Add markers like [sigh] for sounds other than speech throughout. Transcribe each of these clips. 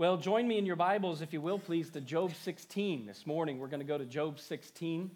Well, join me in your Bibles, if you will, please, to Job 16. This morning, we're going to go to Job 16.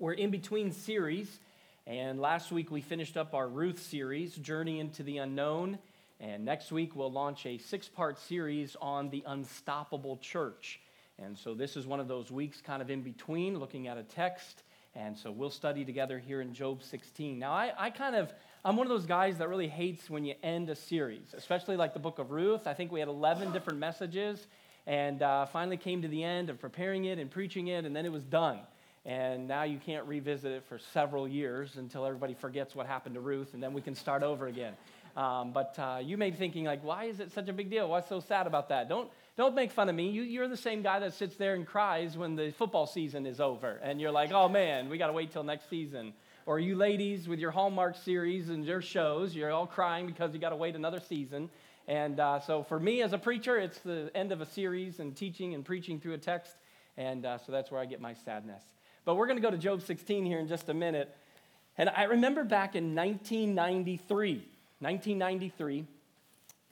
We're in between series, and last week we finished up our Ruth series, Journey into the Unknown. And next week, we'll launch a six part series on the unstoppable church. And so, this is one of those weeks kind of in between, looking at a text. And so, we'll study together here in Job 16. Now, I, I kind of I'm one of those guys that really hates when you end a series, especially like the book of Ruth. I think we had 11 different messages and uh, finally came to the end of preparing it and preaching it, and then it was done. And now you can't revisit it for several years until everybody forgets what happened to Ruth, and then we can start over again. Um, but uh, you may be thinking, like, why is it such a big deal? What's so sad about that? Don't, don't make fun of me. You, you're the same guy that sits there and cries when the football season is over, and you're like, oh man, we got to wait till next season. Or you ladies with your Hallmark series and your shows, you're all crying because you got to wait another season. And uh, so for me as a preacher, it's the end of a series and teaching and preaching through a text. And uh, so that's where I get my sadness. But we're going to go to Job 16 here in just a minute. And I remember back in 1993, 1993,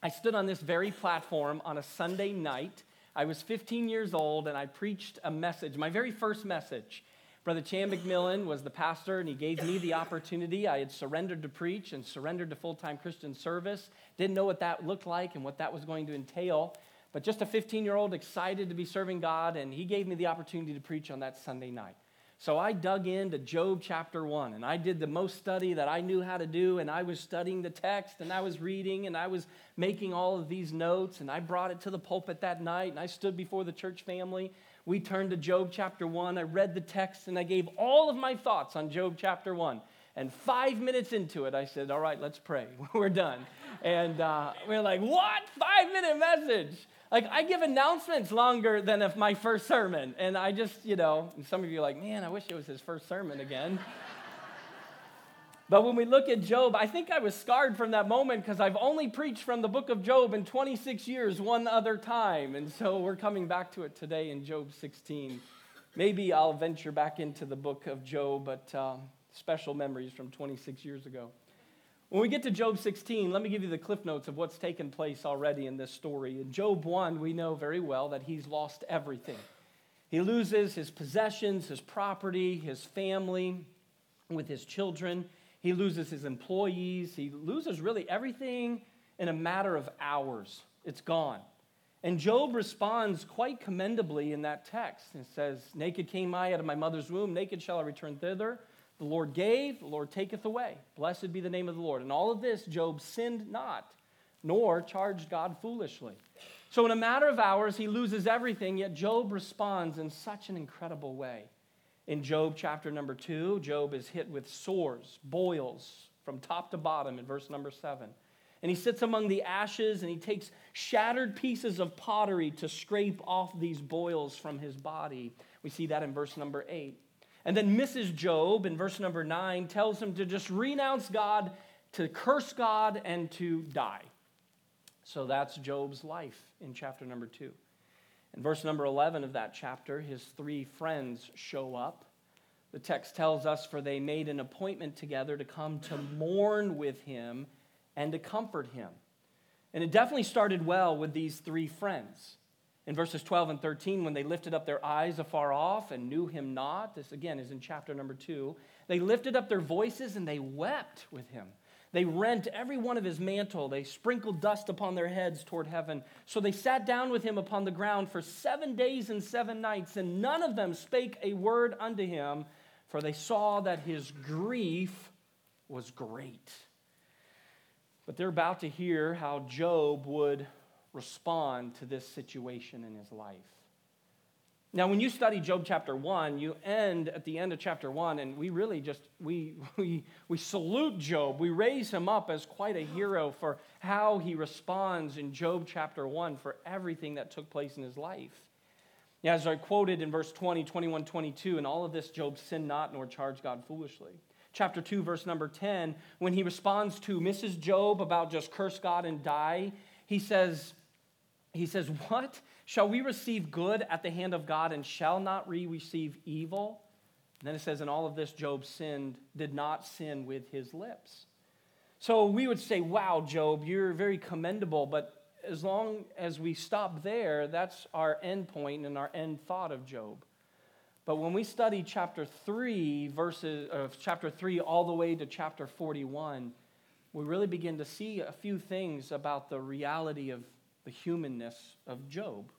I stood on this very platform on a Sunday night. I was 15 years old and I preached a message, my very first message. Brother Chan McMillan was the pastor, and he gave me the opportunity. I had surrendered to preach and surrendered to full time Christian service. Didn't know what that looked like and what that was going to entail, but just a 15 year old excited to be serving God, and he gave me the opportunity to preach on that Sunday night. So I dug into Job chapter 1, and I did the most study that I knew how to do, and I was studying the text, and I was reading, and I was making all of these notes, and I brought it to the pulpit that night, and I stood before the church family we turned to Job chapter 1. I read the text and I gave all of my thoughts on Job chapter 1. And five minutes into it, I said, All right, let's pray. [laughs] We're done. And uh, we are like, What? Five minute message? Like, I give announcements longer than if my first sermon. And I just, you know, some of you are like, Man, I wish it was his first sermon again. But when we look at Job, I think I was scarred from that moment because I've only preached from the book of Job in 26 years one other time. And so we're coming back to it today in Job 16. Maybe I'll venture back into the book of Job, but uh, special memories from 26 years ago. When we get to Job 16, let me give you the cliff notes of what's taken place already in this story. In Job 1, we know very well that he's lost everything. He loses his possessions, his property, his family, with his children. He loses his employees. He loses really everything in a matter of hours. It's gone. And Job responds quite commendably in that text. It says, Naked came I out of my mother's womb, naked shall I return thither. The Lord gave, the Lord taketh away. Blessed be the name of the Lord. And all of this, Job sinned not, nor charged God foolishly. So, in a matter of hours, he loses everything, yet Job responds in such an incredible way. In Job chapter number two, Job is hit with sores, boils from top to bottom in verse number seven. And he sits among the ashes and he takes shattered pieces of pottery to scrape off these boils from his body. We see that in verse number eight. And then Mrs. Job in verse number nine tells him to just renounce God, to curse God, and to die. So that's Job's life in chapter number two. In verse number 11 of that chapter, his three friends show up. The text tells us, For they made an appointment together to come to mourn with him and to comfort him. And it definitely started well with these three friends. In verses 12 and 13, when they lifted up their eyes afar off and knew him not, this again is in chapter number two, they lifted up their voices and they wept with him. They rent every one of his mantle. They sprinkled dust upon their heads toward heaven. So they sat down with him upon the ground for seven days and seven nights, and none of them spake a word unto him, for they saw that his grief was great. But they're about to hear how Job would respond to this situation in his life. Now, when you study Job chapter 1, you end at the end of chapter 1, and we really just, we, [laughs] we, we salute Job. We raise him up as quite a hero for how he responds in Job chapter 1 for everything that took place in his life. As I quoted in verse 20, 21, 22, and all of this, Job sinned not nor charged God foolishly. Chapter 2, verse number 10, when he responds to Mrs. Job about just curse God and die, he says, he says, What? Shall we receive good at the hand of God and shall not we receive evil? And then it says, In all of this, Job sinned, did not sin with his lips. So we would say, Wow, Job, you're very commendable, but as long as we stop there, that's our end point and our end thought of Job. But when we study chapter 3, verses of chapter 3 all the way to chapter 41, we really begin to see a few things about the reality of the humanness of Job.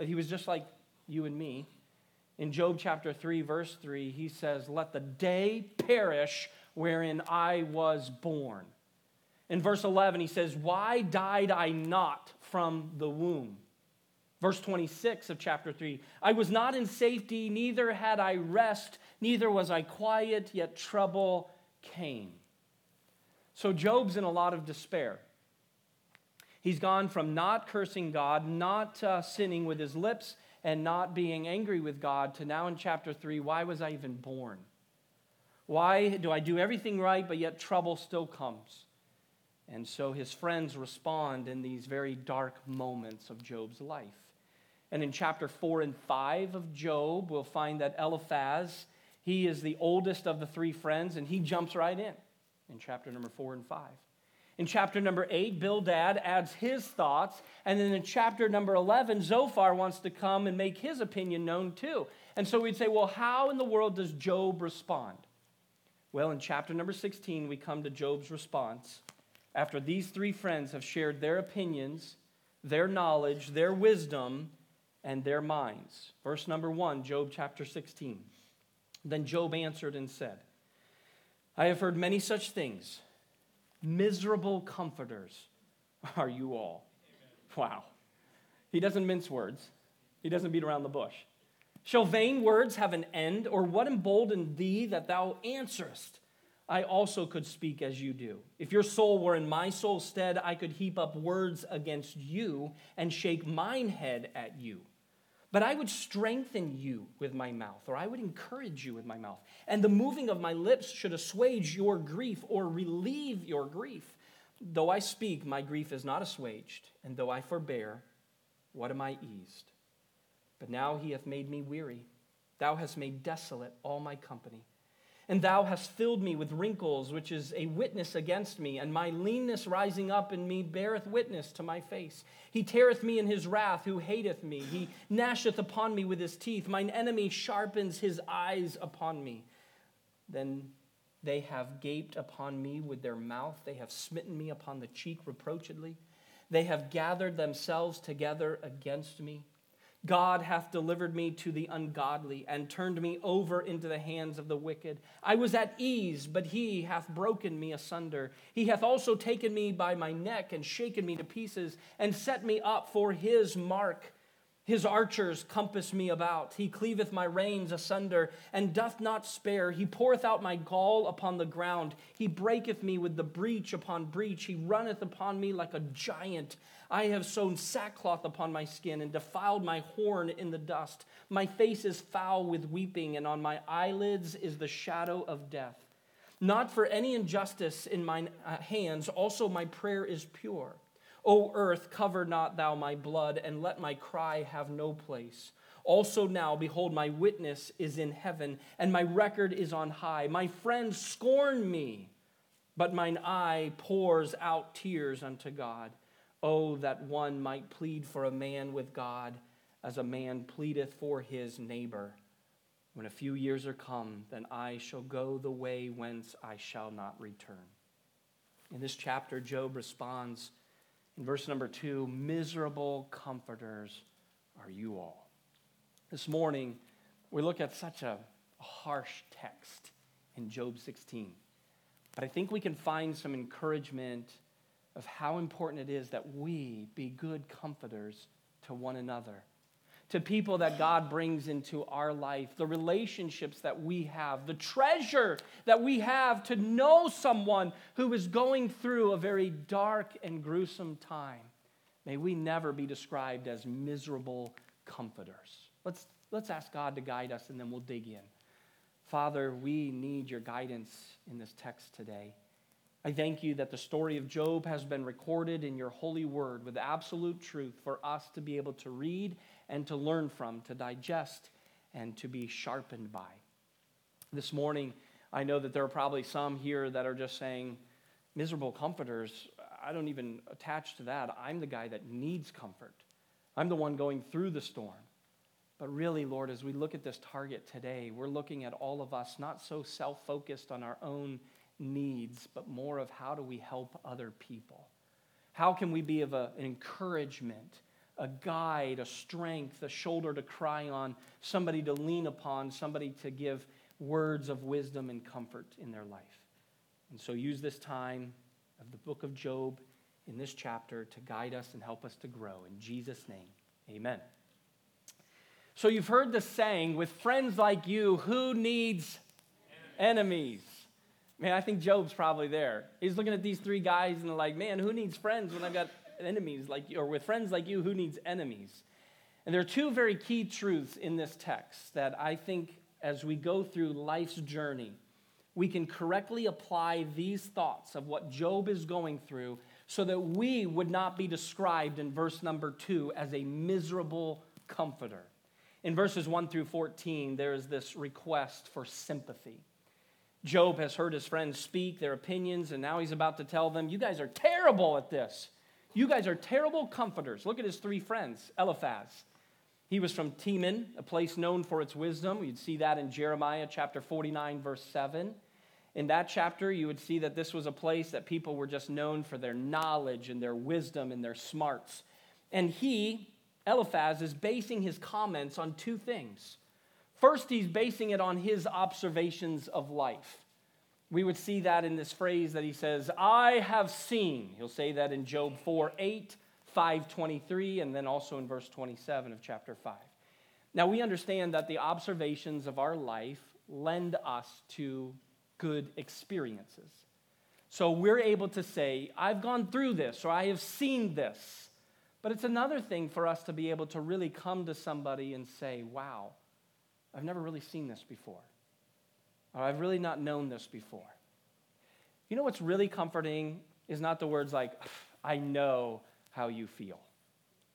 That he was just like you and me. In Job chapter 3, verse 3, he says, Let the day perish wherein I was born. In verse 11, he says, Why died I not from the womb? Verse 26 of chapter 3 I was not in safety, neither had I rest, neither was I quiet, yet trouble came. So Job's in a lot of despair. He's gone from not cursing God, not uh, sinning with his lips, and not being angry with God to now in chapter 3 why was I even born? Why do I do everything right, but yet trouble still comes? And so his friends respond in these very dark moments of Job's life. And in chapter 4 and 5 of Job, we'll find that Eliphaz, he is the oldest of the three friends, and he jumps right in in chapter number 4 and 5. In chapter number 8, Bildad adds his thoughts. And then in chapter number 11, Zophar wants to come and make his opinion known too. And so we'd say, well, how in the world does Job respond? Well, in chapter number 16, we come to Job's response. After these three friends have shared their opinions, their knowledge, their wisdom, and their minds. Verse number 1, Job chapter 16. Then Job answered and said, I have heard many such things Miserable comforters are you all. Wow. He doesn't mince words, he doesn't beat around the bush. Shall vain words have an end, or what emboldened thee that thou answerest? I also could speak as you do. If your soul were in my soul's stead, I could heap up words against you and shake mine head at you. But I would strengthen you with my mouth, or I would encourage you with my mouth. And the moving of my lips should assuage your grief or relieve your grief. Though I speak, my grief is not assuaged, and though I forbear, what am I eased? But now he hath made me weary. Thou hast made desolate all my company. And thou hast filled me with wrinkles, which is a witness against me, and my leanness rising up in me beareth witness to my face. He teareth me in his wrath, who hateth me. He gnasheth upon me with his teeth. Mine enemy sharpens his eyes upon me. Then they have gaped upon me with their mouth. They have smitten me upon the cheek reproachedly. They have gathered themselves together against me. God hath delivered me to the ungodly and turned me over into the hands of the wicked. I was at ease, but he hath broken me asunder. He hath also taken me by my neck and shaken me to pieces and set me up for his mark. His archers compass me about. He cleaveth my reins asunder, and doth not spare. He poureth out my gall upon the ground. He breaketh me with the breach upon breach. He runneth upon me like a giant. I have sown sackcloth upon my skin, and defiled my horn in the dust. My face is foul with weeping, and on my eyelids is the shadow of death. Not for any injustice in mine uh, hands, also my prayer is pure. O earth, cover not thou my blood, and let my cry have no place. Also now, behold, my witness is in heaven, and my record is on high. My friends scorn me, but mine eye pours out tears unto God. Oh, that one might plead for a man with God as a man pleadeth for his neighbor. When a few years are come, then I shall go the way whence I shall not return. In this chapter, Job responds in verse number two, miserable comforters are you all. This morning, we look at such a harsh text in Job 16. But I think we can find some encouragement of how important it is that we be good comforters to one another to people that God brings into our life, the relationships that we have, the treasure that we have to know someone who is going through a very dark and gruesome time. May we never be described as miserable comforters. Let's, let's ask God to guide us and then we'll dig in. Father, we need your guidance in this text today. I thank you that the story of Job has been recorded in your holy word with absolute truth for us to be able to read and to learn from, to digest, and to be sharpened by. This morning, I know that there are probably some here that are just saying, miserable comforters, I don't even attach to that. I'm the guy that needs comfort. I'm the one going through the storm. But really, Lord, as we look at this target today, we're looking at all of us not so self focused on our own needs, but more of how do we help other people? How can we be of a, an encouragement, a guide, a strength, a shoulder to cry on, somebody to lean upon, somebody to give words of wisdom and comfort in their life? And so use this time of the book of Job in this chapter to guide us and help us to grow. In Jesus' name, amen. So you've heard the saying, with friends like you, who needs enemies? Man, I think Job's probably there. He's looking at these three guys and like, man, who needs friends when I've got enemies like you? Or with friends like you, who needs enemies? And there are two very key truths in this text that I think as we go through life's journey, we can correctly apply these thoughts of what Job is going through so that we would not be described in verse number two as a miserable comforter. In verses 1 through 14, there is this request for sympathy. Job has heard his friends speak their opinions, and now he's about to tell them, You guys are terrible at this. You guys are terrible comforters. Look at his three friends Eliphaz. He was from Teman, a place known for its wisdom. You'd see that in Jeremiah chapter 49, verse 7. In that chapter, you would see that this was a place that people were just known for their knowledge and their wisdom and their smarts. And he, Eliphaz is basing his comments on two things. First, he's basing it on his observations of life. We would see that in this phrase that he says, I have seen. He'll say that in Job 4 8, 523, and then also in verse 27 of chapter 5. Now, we understand that the observations of our life lend us to good experiences. So we're able to say, I've gone through this, or I have seen this. But it's another thing for us to be able to really come to somebody and say, wow, I've never really seen this before. Or I've really not known this before. You know what's really comforting is not the words like, I know how you feel.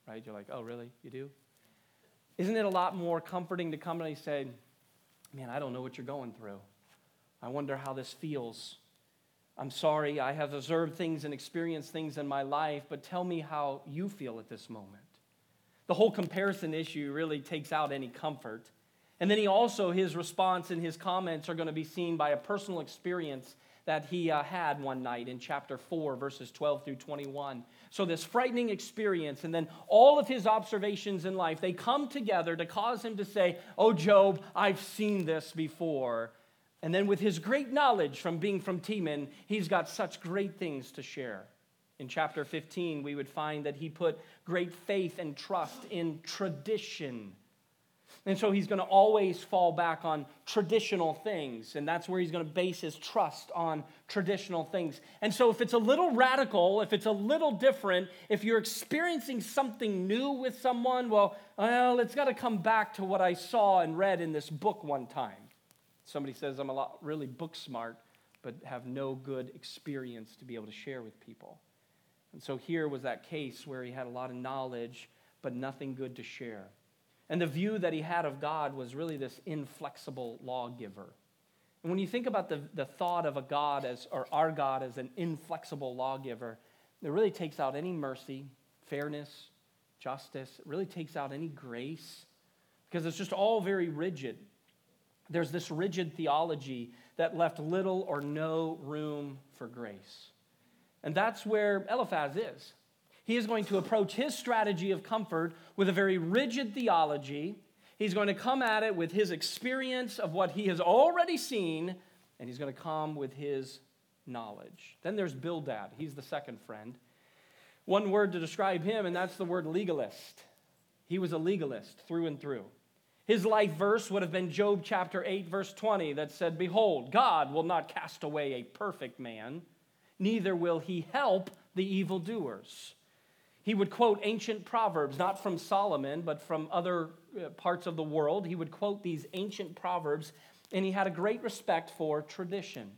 Right? You're like, oh, really? You do? Isn't it a lot more comforting to come and say, man, I don't know what you're going through. I wonder how this feels. I'm sorry, I have observed things and experienced things in my life, but tell me how you feel at this moment. The whole comparison issue really takes out any comfort. And then he also, his response and his comments are going to be seen by a personal experience that he uh, had one night in chapter 4, verses 12 through 21. So, this frightening experience, and then all of his observations in life, they come together to cause him to say, Oh, Job, I've seen this before. And then, with his great knowledge from being from Teman, he's got such great things to share. In chapter 15, we would find that he put great faith and trust in tradition. And so he's going to always fall back on traditional things. And that's where he's going to base his trust on traditional things. And so if it's a little radical, if it's a little different, if you're experiencing something new with someone, well, well, it's got to come back to what I saw and read in this book one time. Somebody says, I'm a lot really book smart, but have no good experience to be able to share with people. And so here was that case where he had a lot of knowledge, but nothing good to share. And the view that he had of God was really this inflexible lawgiver. And when you think about the, the thought of a God as, or our God as an inflexible lawgiver, it really takes out any mercy, fairness, justice. It really takes out any grace because it's just all very rigid there's this rigid theology that left little or no room for grace. And that's where Eliphaz is. He is going to approach his strategy of comfort with a very rigid theology. He's going to come at it with his experience of what he has already seen, and he's going to come with his knowledge. Then there's Bildad. He's the second friend. One word to describe him, and that's the word legalist. He was a legalist through and through. His life verse would have been Job chapter 8, verse 20, that said, Behold, God will not cast away a perfect man, neither will he help the evildoers. He would quote ancient proverbs, not from Solomon, but from other uh, parts of the world. He would quote these ancient proverbs, and he had a great respect for tradition.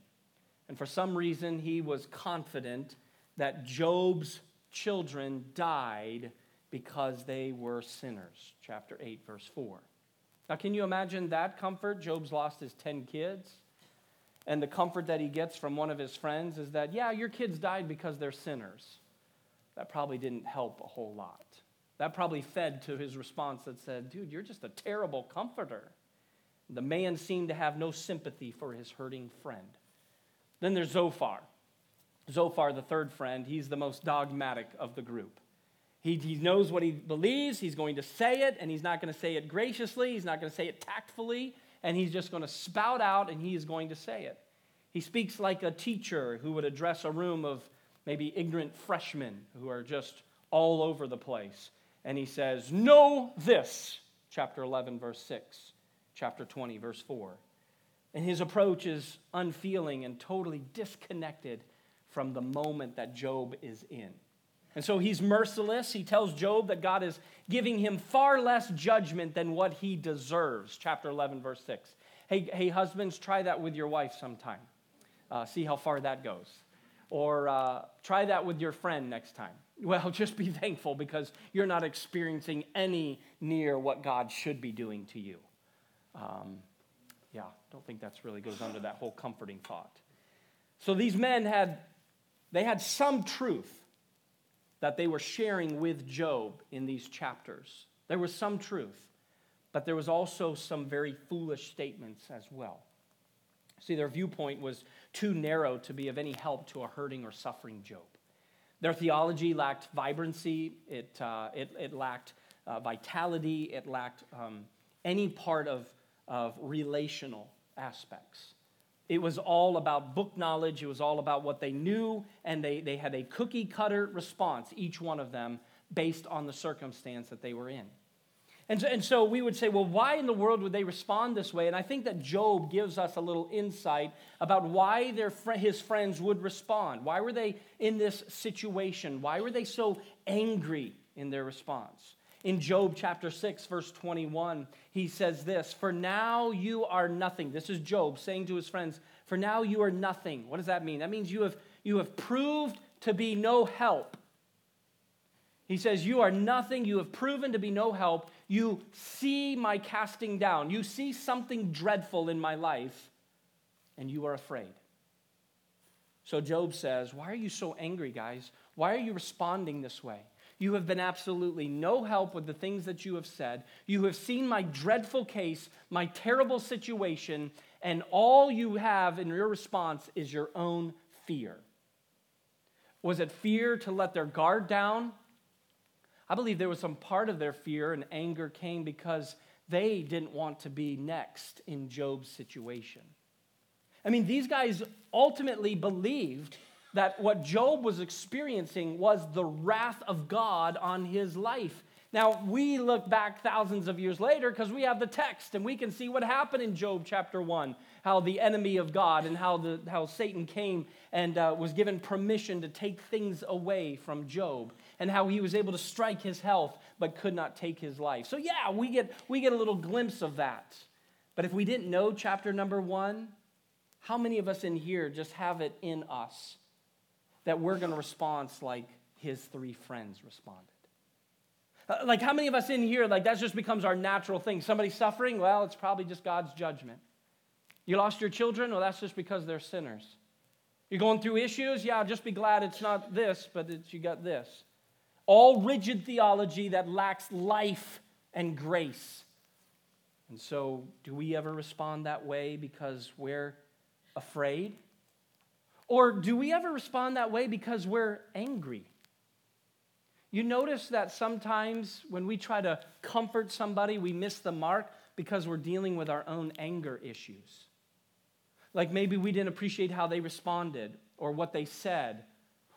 And for some reason, he was confident that Job's children died because they were sinners. Chapter 8, verse 4. Now, can you imagine that comfort? Job's lost his 10 kids. and the comfort that he gets from one of his friends is that, yeah, your kids died because they're sinners. That probably didn't help a whole lot. That probably fed to his response that said, dude, you're just a terrible comforter. The man seemed to have no sympathy for his hurting friend. Then there's Zophar. Zophar, the third friend, he's the most dogmatic of the group. He, he knows what he believes, he's going to say it, and he's not going to say it graciously, he's not going to say it tactfully, and he's just going to spout out and he is going to say it. He speaks like a teacher who would address a room of maybe ignorant freshmen who are just all over the place. And he says, Know this, chapter 11, verse 6, chapter 20, verse 4. And his approach is unfeeling and totally disconnected from the moment that Job is in. And so he's merciless. He tells Job that God is giving him far less judgment than what he deserves. Chapter 11, verse 6. Hey, hey husbands, try that with your wife sometime. Uh, see how far that goes. Or uh, try that with your friend next time. [laughs] Well, just be thankful because you're not experiencing any near what God should be doing to you. Um, yeah, don't think that's really goes under that whole comforting thought. So these men had they had some truth that they were sharing with Job in these chapters. There was some truth, but there was also some very foolish statements as well. See, their viewpoint was too narrow to be of any help to a hurting or suffering Job. Their theology lacked vibrancy, it, uh, it, it, lacked uh, vitality, it lacked um, any part of, of relational aspects. It was all about book knowledge. It was all about what they knew, and they, they had a cookie cutter response, each one of them, based on the circumstance that they were in. And so, and so we would say, well, why in the world would they respond this way? And I think that Job gives us a little insight about why their fr- his friends would respond. Why were they in this situation? Why were they so angry in their response? In Job chapter 6, verse 21, he says this For now you are nothing. This is Job saying to his friends, For now you are nothing. What does that mean? That means you have, you have proved to be no help. He says, You are nothing. You have proven to be no help. You see my casting down. You see something dreadful in my life, and you are afraid. So Job says, Why are you so angry, guys? Why are you responding this way? You have been absolutely no help with the things that you have said. You have seen my dreadful case, my terrible situation, and all you have in your response is your own fear. Was it fear to let their guard down? I believe there was some part of their fear and anger came because they didn't want to be next in Job's situation. I mean, these guys ultimately believed that what Job was experiencing was the wrath of God on his life. Now, we look back thousands of years later because we have the text and we can see what happened in Job chapter 1 how the enemy of God and how, the, how Satan came and uh, was given permission to take things away from Job and how he was able to strike his health but could not take his life. So, yeah, we get, we get a little glimpse of that. But if we didn't know chapter number one, how many of us in here just have it in us that we're going to respond like his three friends responded. Uh, like, how many of us in here, like, that just becomes our natural thing? Somebody suffering? Well, it's probably just God's judgment. You lost your children? Well, that's just because they're sinners. You're going through issues? Yeah, just be glad it's not this, but you got this. All rigid theology that lacks life and grace. And so, do we ever respond that way because we're afraid? Or do we ever respond that way because we're angry? You notice that sometimes when we try to comfort somebody, we miss the mark because we're dealing with our own anger issues. Like maybe we didn't appreciate how they responded, or what they said,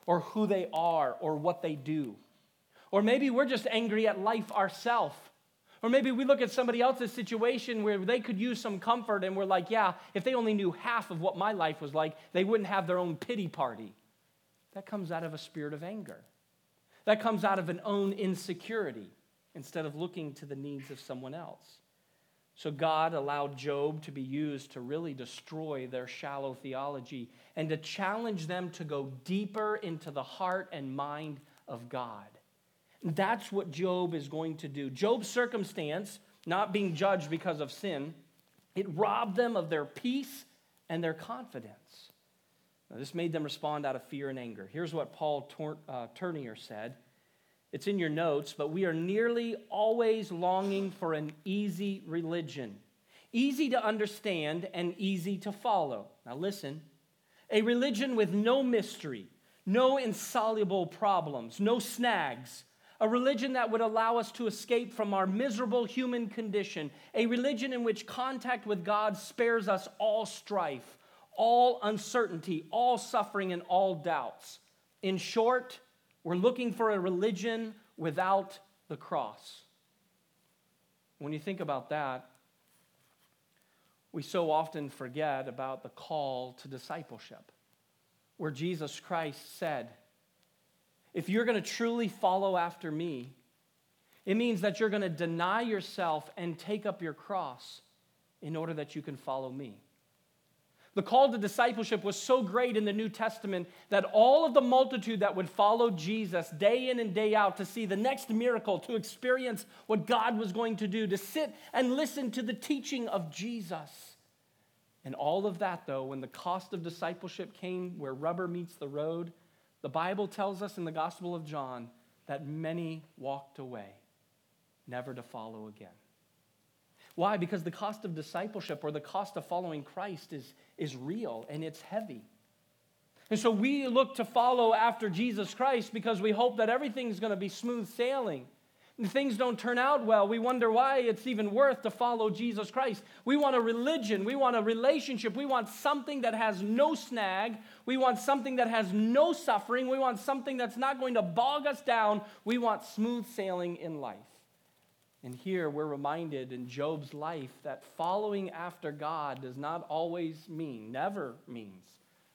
or who they are, or what they do. Or maybe we're just angry at life ourselves or maybe we look at somebody else's situation where they could use some comfort and we're like, yeah, if they only knew half of what my life was like, they wouldn't have their own pity party. That comes out of a spirit of anger. That comes out of an own insecurity instead of looking to the needs of someone else. So God allowed Job to be used to really destroy their shallow theology and to challenge them to go deeper into the heart and mind of God. That's what Job is going to do. Job's circumstance, not being judged because of sin, it robbed them of their peace and their confidence. Now, this made them respond out of fear and anger. Here's what Paul Tor- uh, said. It's in your notes, but we are nearly always longing for an easy religion, easy to understand and easy to follow. Now, listen a religion with no mystery, no insoluble problems, no snags, a religion that would allow us to escape from our miserable human condition, a religion in which contact with God spares us all strife, all uncertainty, all suffering, and all doubts. In short, we're looking for a religion without the cross. When you think about that, we so often forget about the call to discipleship, where Jesus Christ said, if you're going to truly follow after me, it means that you're going to deny yourself and take up your cross in order that you can follow me. The call to discipleship was so great in the New Testament that all of the multitude that would follow Jesus day in and day out to see the next miracle, to experience what God was going to do, to sit and listen to the teaching of Jesus. And all of that, though, when the cost of discipleship came where rubber meets the road, the Bible tells us in the Gospel of John that many walked away, never to follow again. Why? Because the cost of discipleship or the cost of following Christ is, is real and it's heavy. And so we look to follow after Jesus Christ because we hope that everything's going to be smooth sailing things don't turn out well, we wonder why it's even worth to follow Jesus Christ. We want a religion, we want a relationship, we want something that has no snag, we want something that has no suffering, we want something that's not going to bog us down. We want smooth sailing in life. And here we're reminded in Job's life that following after God does not always mean, never means,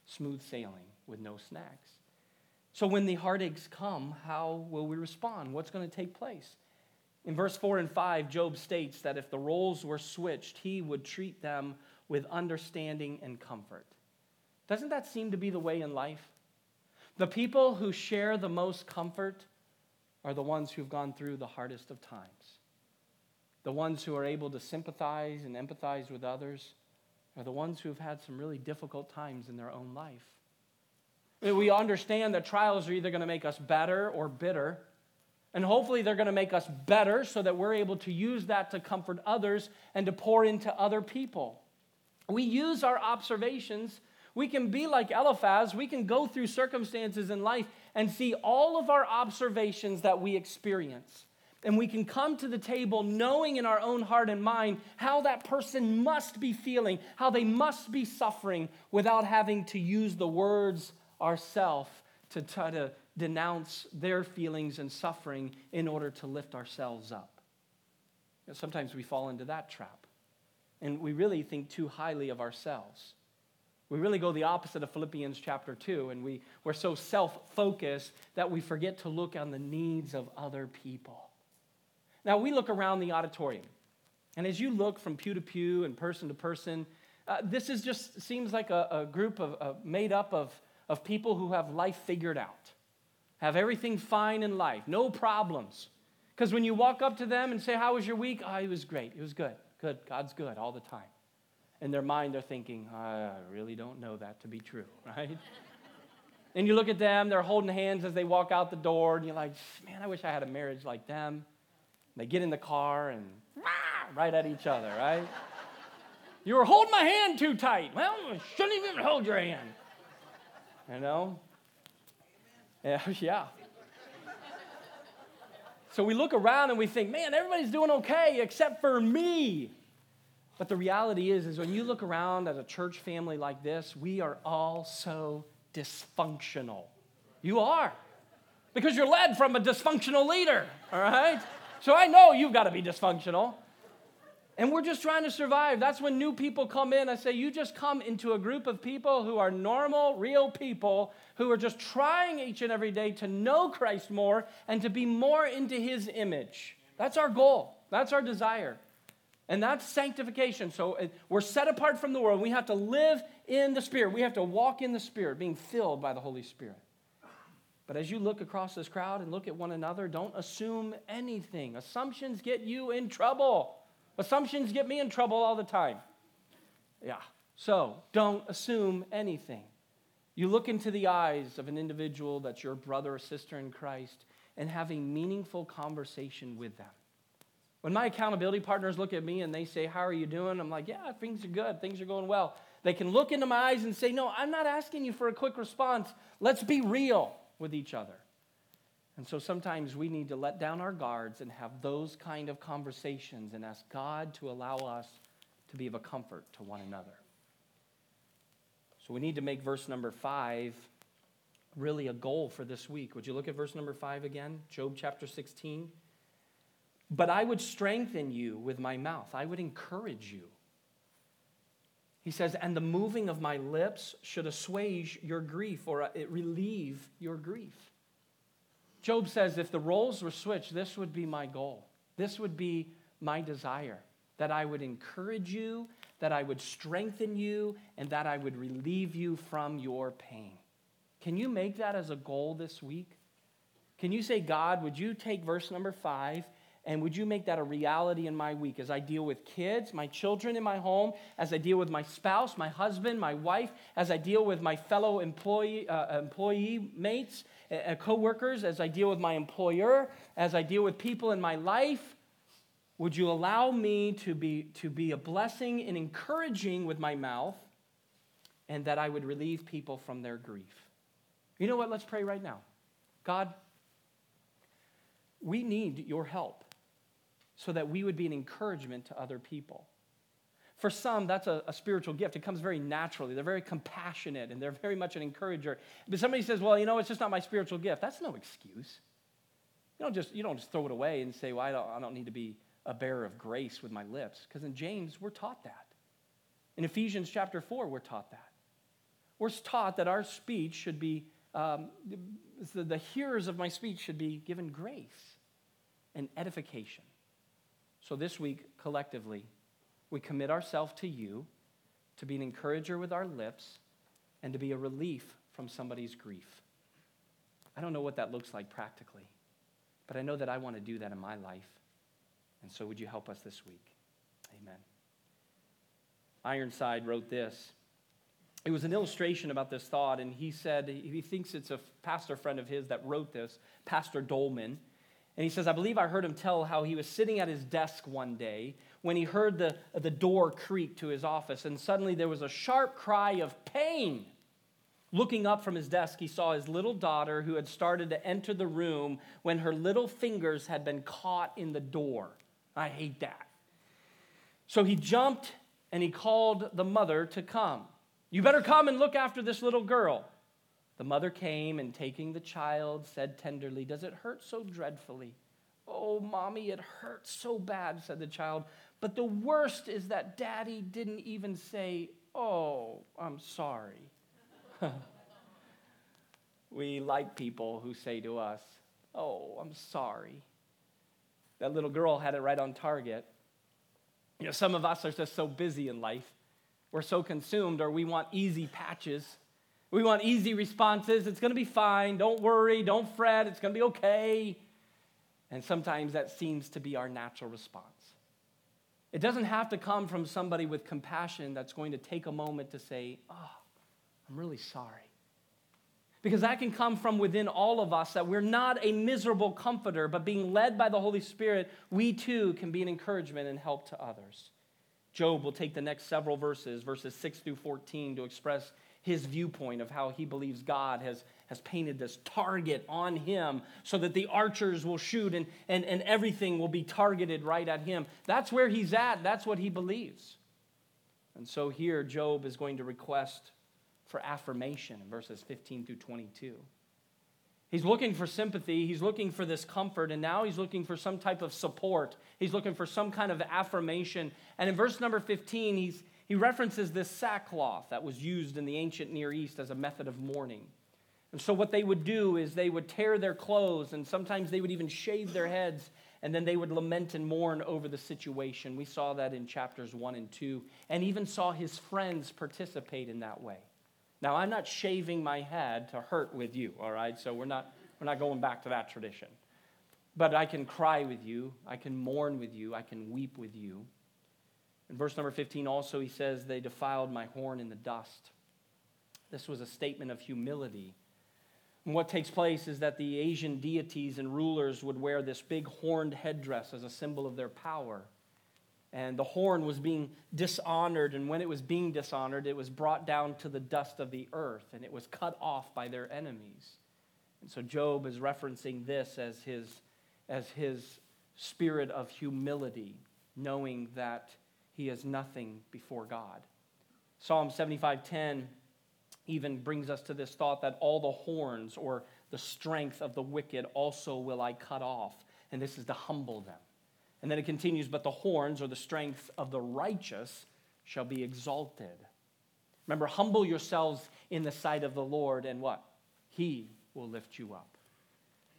smooth sailing with no snacks. So when the heartaches come, how will we respond? What's going to take place? In verse 4 and 5, Job states that if the roles were switched, he would treat them with understanding and comfort. Doesn't that seem to be the way in life? The people who share the most comfort are the ones who've gone through the hardest of times. The ones who are able to sympathize and empathize with others are the ones who have had some really difficult times in their own life. We understand that trials are either going to make us better or bitter. And hopefully, they're going to make us better so that we're able to use that to comfort others and to pour into other people. We use our observations. We can be like Eliphaz. We can go through circumstances in life and see all of our observations that we experience. And we can come to the table knowing in our own heart and mind how that person must be feeling, how they must be suffering without having to use the words ourselves to try to denounce their feelings and suffering in order to lift ourselves up. You know, sometimes we fall into that trap. And we really think too highly of ourselves. We really go the opposite of Philippians chapter 2, and we, we're so self focused that we forget to look on the needs of other people. Now, we look around the auditorium, and as you look from pew to pew and person to person, uh, this is just seems like a, a group of, uh, made up of of people who have life figured out, have everything fine in life, no problems. Because when you walk up to them and say, How was your week? Oh, it was great. It was good. Good. God's good all the time. In their mind, they're thinking, I really don't know that to be true, [laughs] right? and you look at them, they're holding hands as they walk out the door, and you're like, Man, I wish I had a marriage like them. They get in the car and right at each other, right? you were holding my hand too tight. Well, I shouldn't even hold your hand. You know? Yeah, [laughs] yeah. So we look around and we think, man, everybody's doing okay except for me. But the reality is, is when you look around at a church family like this, we are all so dysfunctional. You are. Because you're led from a dysfunctional leader, all right? So I know you've got to be dysfunctional. And we're just trying to survive. That's when new people come in. I say, you just come into a group of people who are normal, real people who are just trying each and every day to know Christ more and to be more into his image. That's our goal, that's our desire. And that's sanctification. So uh, we're set apart from the world. We have to live in the Spirit. We have to walk in the Spirit, being filled by the Holy Spirit. But as you look across this crowd and look at one another, don't assume anything. Assumptions get you in trouble. Assumptions get me in trouble all the time. Yeah, So don't assume anything. You look into the eyes of an individual that's your brother or sister in Christ and have a meaningful conversation with them. When my accountability partners look at me and they say, How are you doing? I'm like, Yeah, things are good. Things are going well. They can look into my eyes and say, No, I'm not asking you for a quick response. Let's be real with each other. And so sometimes we need to let down our guards and have those kind of conversations and ask God to allow us to be of a comfort to one another. So we need to make verse number five really a goal for this week. Would you look at verse number five again? Job chapter 16. But I would strengthen you with my mouth, I would encourage you. He says, and the moving of my lips should assuage your grief or uh, relieve your grief. Job says, if the roles were switched, this would be my goal. This would be my desire that I would encourage you, that I would strengthen you, and that I would relieve you from your pain. Can you make that as a goal this week? Can you say, God, would you take verse number five and would you make that a reality in my week as I deal with kids, my children in my home, as I deal with my spouse, my husband, my wife, as I deal with my fellow employee, uh, employee mates, uh, co-workers, as I deal with my employer, as I deal with people in my life? Would you allow me to be, to be a blessing and encouraging with my mouth and that I would relieve people from their grief? You know what? Let's pray right now. God, we need your help so that we would be an encouragement to other people. For some, that's a, a, spiritual gift. It comes very naturally. They're very compassionate and they're very much an encourager. But somebody says, well, you know, it's just not my spiritual gift. That's no excuse. You don't just, you don't just throw it away and say, well, I don't, I don't need to be a bearer of grace with my lips. Because in James, we're taught that. In Ephesians chapter 4, we're taught that. We're taught that our speech should be, um, the, the hearers of my speech should be given grace and edification. So this week, collectively, we commit ourselves to you to be an encourager with our lips and to be a relief from somebody's grief. I don't know what that looks like practically, but I know that I want to do that in my life. And so, would you help us this week? Amen. Ironside wrote this. It was an illustration about this thought, and he said he thinks it's a pastor friend of his that wrote this, Pastor Dolman. And he says, I believe I heard him tell how he was sitting at his desk one day when he heard the, the door creak to his office, and suddenly there was a sharp cry of pain. Looking up from his desk, he saw his little daughter who had started to enter the room when her little fingers had been caught in the door. I hate that. So he jumped and he called the mother to come. You better come and look after this little girl. The mother came and taking the child said tenderly, Does it hurt so dreadfully? Oh, mommy, it hurts so bad, said the child. But the worst is that daddy didn't even say, Oh, I'm sorry. [laughs] we like people who say to us, Oh, I'm sorry. That little girl had it right on target. You know, some of us are just so busy in life. We're so consumed, or we want easy patches we want easy responses. It's going to be fine. Don't worry. Don't fret. It's going to be okay. And sometimes that seems to be our natural response. It doesn't have to come from somebody with compassion that's going to take a moment to say, Oh, I'm really sorry. Because that can come from within all of us that we're not a miserable comforter, but being led by the Holy Spirit, we too can be an encouragement and help to others. Job will take the next several verses, verses 6 through 14, to express his viewpoint of how he believes God has, has painted this target on him so that the archers will shoot and, and, and everything will be targeted right at him. That's where he's at. That's what he believes. And so here, Job is going to request for affirmation in verses 15 through 22. He's looking for sympathy. He's looking for this comfort. And now he's looking for some type of support. He's looking for some kind of affirmation. And in verse number 15, he's, he references this sackcloth that was used in the ancient Near East as a method of mourning. And so, what they would do is they would tear their clothes, and sometimes they would even shave their heads, and then they would lament and mourn over the situation. We saw that in chapters 1 and 2, and even saw his friends participate in that way. Now, I'm not shaving my head to hurt with you, all right? So, we're not, we're not going back to that tradition. But I can cry with you, I can mourn with you, I can weep with you. In verse number 15, also, he says, They defiled my horn in the dust. This was a statement of humility. And what takes place is that the Asian deities and rulers would wear this big horned headdress as a symbol of their power. And the horn was being dishonored, and when it was being dishonored, it was brought down to the dust of the earth, and it was cut off by their enemies. And so Job is referencing this as his, as his spirit of humility, knowing that he is nothing before God. Psalm 75:10 even brings us to this thought that all the horns or the strength of the wicked also will I cut off. And this is to humble them. And then it continues, but the horns or the strength of the righteous shall be exalted. Remember, humble yourselves in the sight of the Lord, and what? He will lift you up.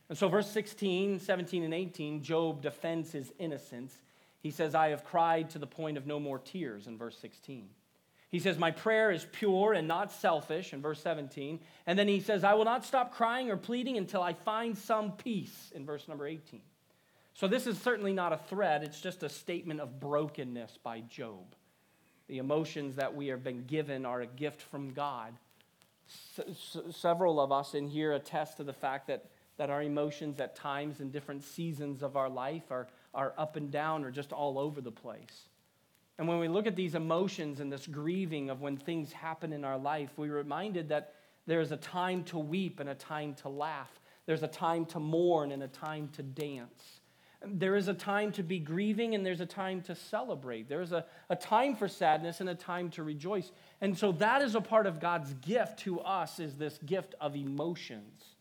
And so, verse 16, 17, and 18, Job defends his innocence. He says, I have cried to the point of no more tears, in verse 16. He says, My prayer is pure and not selfish, in verse 17. And then he says, I will not stop crying or pleading until I find some peace, in verse number 18. So this is certainly not a threat, it's just a statement of brokenness by Job. The emotions that we have been given are a gift from God. S- several of us in here attest to the fact that, that our emotions at times in different seasons of our life are, are up and down or just all over the place. And when we look at these emotions and this grieving of when things happen in our life, we're reminded that there is a time to weep and a time to laugh. There's a time to mourn and a time to dance. There is a time to be grieving and there's a time to celebrate. There's a, a time for sadness and a time to rejoice. And so that is a part of God's gift to us is this gift of emotions.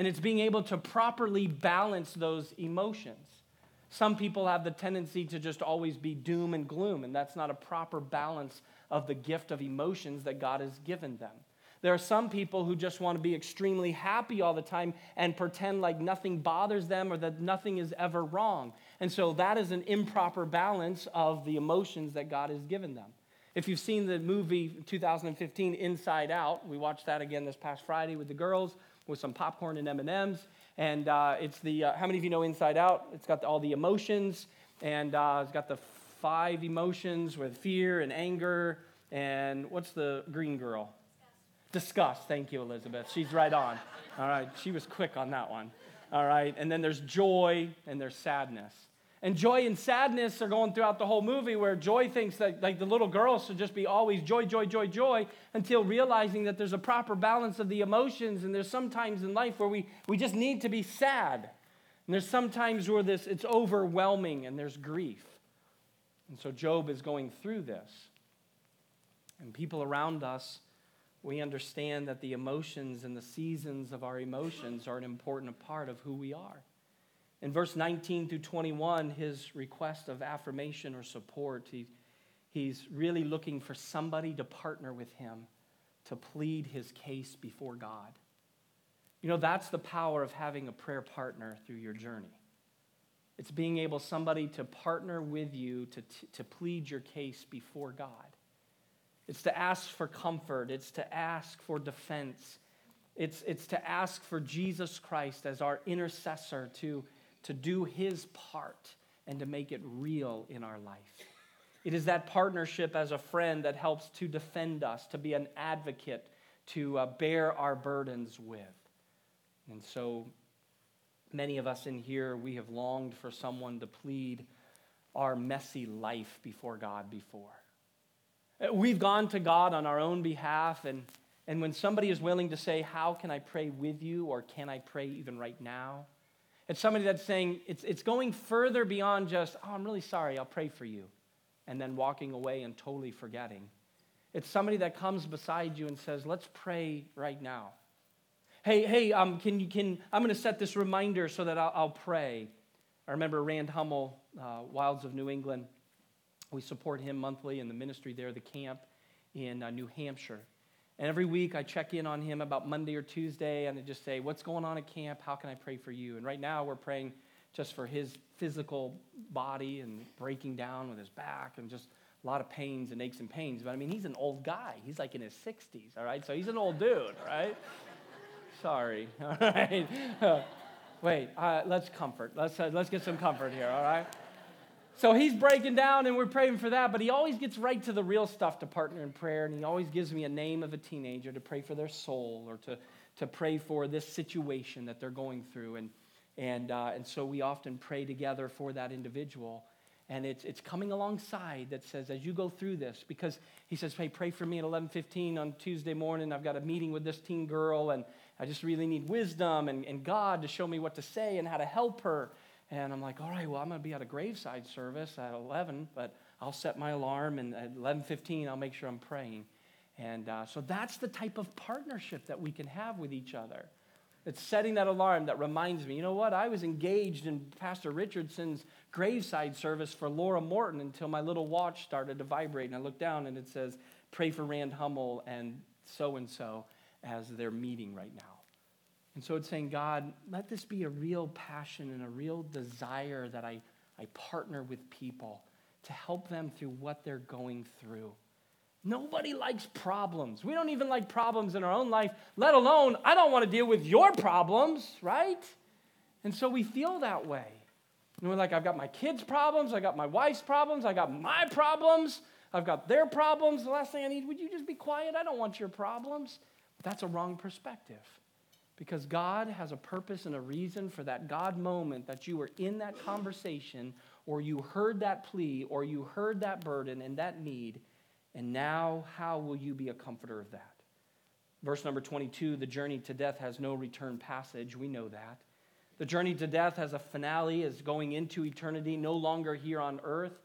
And it's being able to properly balance those emotions. Some people have the tendency to just always be doom and gloom, and that's not a proper balance of the gift of emotions that God has given them. There are some people who just want to be extremely happy all the time and pretend like nothing bothers them or that nothing is ever wrong. And so that is an improper balance of the emotions that God has given them. If you've seen the movie 2015 Inside Out, we watched that again this past Friday with the girls with some popcorn and M&Ms. And uh, it's the, uh, how many of you know Inside Out? It's got the, all the emotions, and uh, it's got the five emotions with fear and anger. And what's the green girl? Disgust. Thank you, Elizabeth. She's right on. All right. She was quick on that one. All right. And then there's joy and there's sadness. And joy and sadness are going throughout the whole movie where joy thinks that like the little girl should just be always joy, joy, joy, joy until realizing that there's a proper balance of the emotions. And there's sometimes in life where we, we just need to be sad. And there's sometimes where this it's overwhelming and there's grief. And so Job is going through this. And people around us, we understand that the emotions and the seasons of our emotions are an important part of who we are. In verse 19 through 21, his request of affirmation or support, he, he's really looking for somebody to partner with him to plead his case before God. You know, that's the power of having a prayer partner through your journey. It's being able somebody to partner with you to, to plead your case before God. It's to ask for comfort. It's to ask for defense. It's, it's to ask for Jesus Christ as our intercessor to to do his part and to make it real in our life. It is that partnership as a friend that helps to defend us, to be an advocate, to uh, bear our burdens with. And so, many of us in here, we have longed for someone to plead our messy life before God before. Uh, we've gone to God on our own behalf, and, and when somebody is willing to say, How can I pray with you, or can I pray even right now? It's somebody that's saying, it's, it's going further beyond just, oh, I'm really sorry, I'll pray for you, and then walking away and totally forgetting. It's somebody that comes beside you and says, let's pray right now. Hey, hey, um, can you, can, I'm going to set this reminder so that I'll, I'll pray. I remember Rand Hummel, uh, Wilds of New England. We support him monthly in the ministry there, the camp in uh, New Hampshire. And every week I check in on him about Monday or Tuesday and I just say, What's going on at camp? How can I pray for you? And right now we're praying just for his physical body and breaking down with his back and just a lot of pains and aches and pains. But I mean, he's an old guy. He's like in his 60s, all right? So he's an old dude, right? Sorry, [laughs] all right? [laughs] Wait, uh, let's comfort. Let's, uh, let's get some comfort here, all right? So he's breaking down and we're praying for that, but he always gets right to the real stuff to partner in prayer. And he always gives me a name of a teenager to pray for their soul or to, to pray for this situation that they're going through. And, and, uh, and so we often pray together for that individual. And it's, it's coming alongside that says, as you go through this, because he says, hey, pray for me at 11.15 on Tuesday morning. I've got a meeting with this teen girl, and I just really need wisdom and, and God to show me what to say and how to help her. And I'm like, all right, well, I'm going to be at a graveside service at 11, but I'll set my alarm, and at 11.15, I'll make sure I'm praying. And uh, so that's the type of partnership that we can have with each other. It's setting that alarm that reminds me, you know what? I was engaged in Pastor Richardson's graveside service for Laura Morton until my little watch started to vibrate. And I looked down and it says, pray for Rand Hummel and so and so as they're meeting right now. And so it's saying, God, let this be a real passion and a real desire that I, I partner with people to help them through what they're going through. Nobody likes problems. We don't even like problems in our own life, let alone, I don't want to deal with your problems, right? And so we feel that way. And we're like, I've got my kids' problems, I got my wife's problems, I got my problems, I've got their problems. The last thing I need, would you just be quiet? I don't want your problems. But that's a wrong perspective. Because God has a purpose and a reason for that God moment that you were in that conversation, or you heard that plea, or you heard that burden and that need and now, how will you be a comforter of that? Verse number 22 the journey to death has no return passage. We know that. The journey to death has a finale, is going into eternity, no longer here on earth.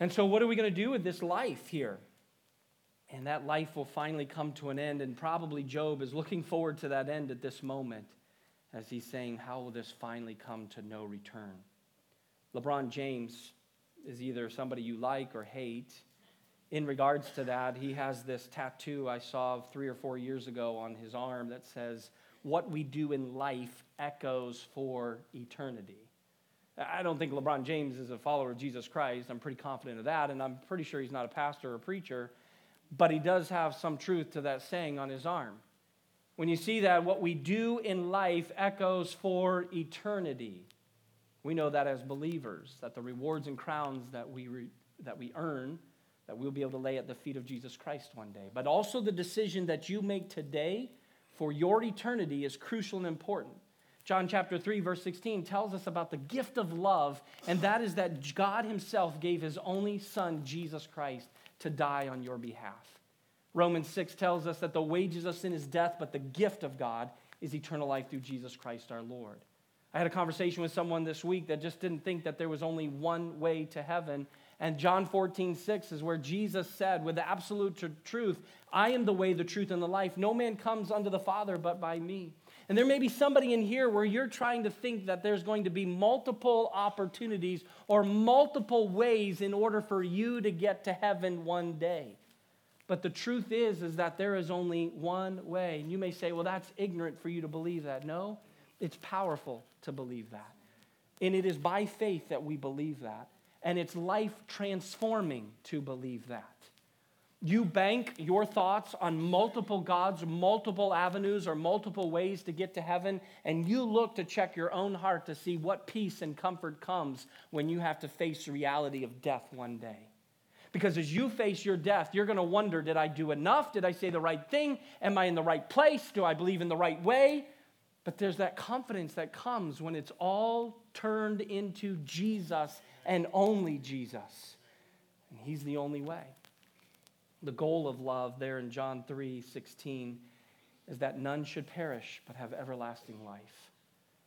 And so, what are we going to do with this life here? And that life will finally come to an end. And probably Job is looking forward to that end at this moment as he's saying, How will this finally come to no return? LeBron James is either somebody you like or hate in regards to that, he has this tattoo I saw three or four years ago on his arm that says, What we do in life echoes for eternity. I don't think LeBron James is a follower of Jesus Christ. I'm pretty confident of that, and I'm pretty sure he's not a pastor or preacher, but he does have some truth to that saying on his arm. When you see that, what we do in life echoes for eternity. We know that as believers, that the rewards and crowns that we, re- that we earn that we'll be able to lay at the feet of Jesus Christ one day. But also, the decision that you make today for your eternity is crucial and important. John chapter 3, verse 16 tells us about the gift of love, and that is that God Himself gave His only Son, Jesus Christ, to die on your behalf. Romans 6 tells us that the wages of sin is death, but the gift of God is eternal life through Jesus Christ our Lord. I had a conversation with someone this week that just didn't think that there was only one way to heaven, and John 14, 6 is where Jesus said, with absolute truth, I am the way, the truth, and the life. No man comes unto the Father but by me. And there may be somebody in here where you're trying to think that there's going to be multiple opportunities or multiple ways in order for you to get to heaven one day. But the truth is is that there is only one way. And you may say, "Well, that's ignorant for you to believe that." No, it's powerful to believe that. And it is by faith that we believe that and it's life transforming to believe that. You bank your thoughts on multiple gods, multiple avenues, or multiple ways to get to heaven, and you look to check your own heart to see what peace and comfort comes when you have to face the reality of death one day. Because as you face your death, you're going to wonder did I do enough? Did I say the right thing? Am I in the right place? Do I believe in the right way? But there's that confidence that comes when it's all turned into Jesus and only Jesus. And He's the only way. The goal of love there in John 3 16 is that none should perish but have everlasting life.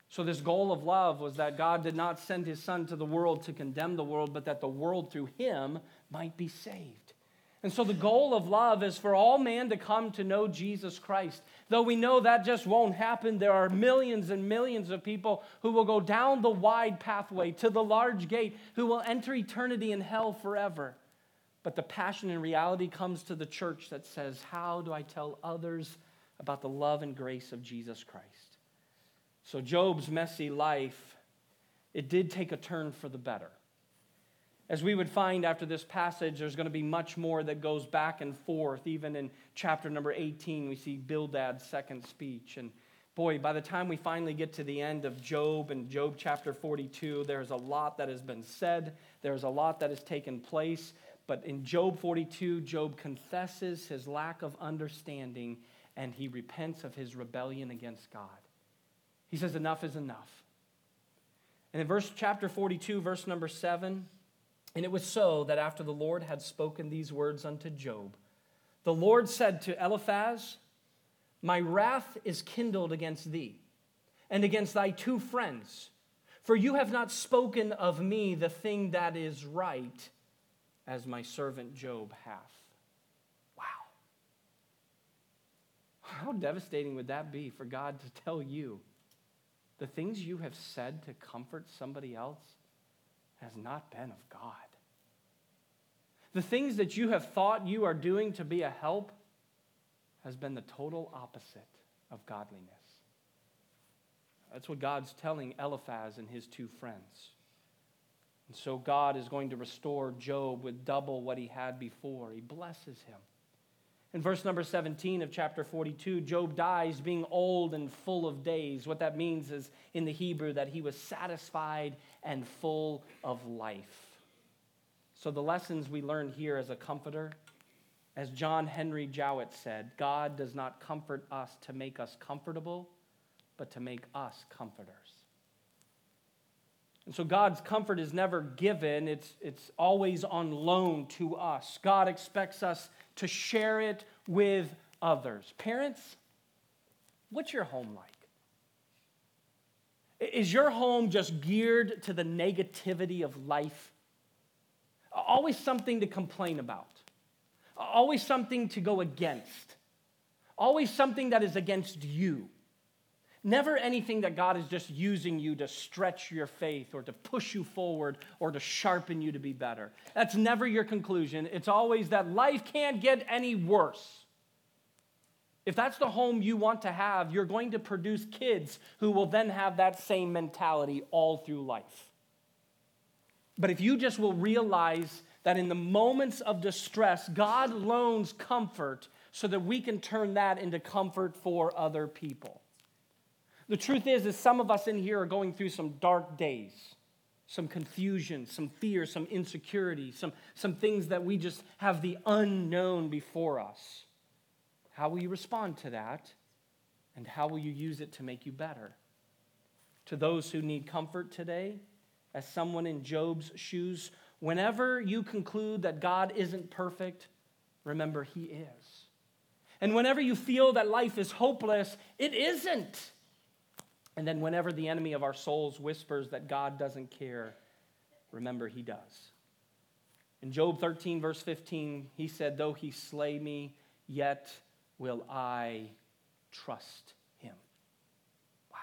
So, this goal of love was that God did not send his Son to the world to condemn the world, but that the world through him might be saved. And so the goal of love is for all man to come to know Jesus Christ. Though we know that just won't happen, there are millions and millions of people who will go down the wide pathway to the large gate, who will enter eternity in hell forever. But the passion and reality comes to the church that says, How do I tell others about the love and grace of Jesus Christ? So Job's messy life, it did take a turn for the better. As we would find after this passage, there's going to be much more that goes back and forth. Even in chapter number 18, we see Bildad's second speech. And Boy, by the time we finally get to the end of Job and Job chapter 42, there's a lot that has been said, there's a lot that has taken place. But in Job 42, Job confesses his lack of understanding and he repents of his rebellion against God. He says, Enough is enough. And in verse chapter 42, verse number 7, and it was so that after the Lord had spoken these words unto Job, the Lord said to Eliphaz, My wrath is kindled against thee and against thy two friends, for you have not spoken of me the thing that is right, as my servant Job hath. Wow. How devastating would that be for God to tell you the things you have said to comfort somebody else has not been of God? The things that you have thought you are doing to be a help has been the total opposite of godliness. That's what God's telling Eliphaz and his two friends. And so God is going to restore Job with double what he had before. He blesses him. In verse number 17 of chapter 42, Job dies being old and full of days. What that means is in the Hebrew that he was satisfied and full of life. So, the lessons we learn here as a comforter, as John Henry Jowett said, God does not comfort us to make us comfortable, but to make us comforters. And so God's comfort is never given, it's, it's always on loan to us. God expects us to share it with others. Parents, what's your home like? Is your home just geared to the negativity of life? Always something to complain about, always something to go against, always something that is against you. Never anything that God is just using you to stretch your faith or to push you forward or to sharpen you to be better. That's never your conclusion. It's always that life can't get any worse. If that's the home you want to have, you're going to produce kids who will then have that same mentality all through life. But if you just will realize that in the moments of distress, God loans comfort so that we can turn that into comfort for other people. The truth is, is some of us in here are going through some dark days, some confusion, some fear, some insecurity, some, some things that we just have the unknown before us. How will you respond to that? And how will you use it to make you better? To those who need comfort today, as someone in Job's shoes, whenever you conclude that God isn't perfect, remember He is. And whenever you feel that life is hopeless, it isn't. And then whenever the enemy of our souls whispers that God doesn't care, remember He does. In Job 13, verse 15, he said, Though he slay me, yet will I trust him. Wow.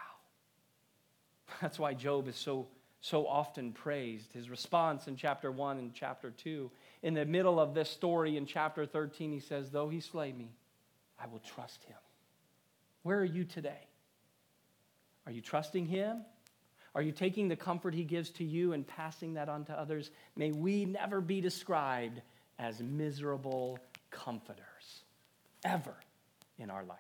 [laughs] That's why Job is so so often praised. His response in chapter 1 and chapter 2. In the middle of this story in chapter 13, he says, Though he slay me, I will trust him. Where are you today? Are you trusting him? Are you taking the comfort he gives to you and passing that on to others? May we never be described as miserable comforters, ever in our life.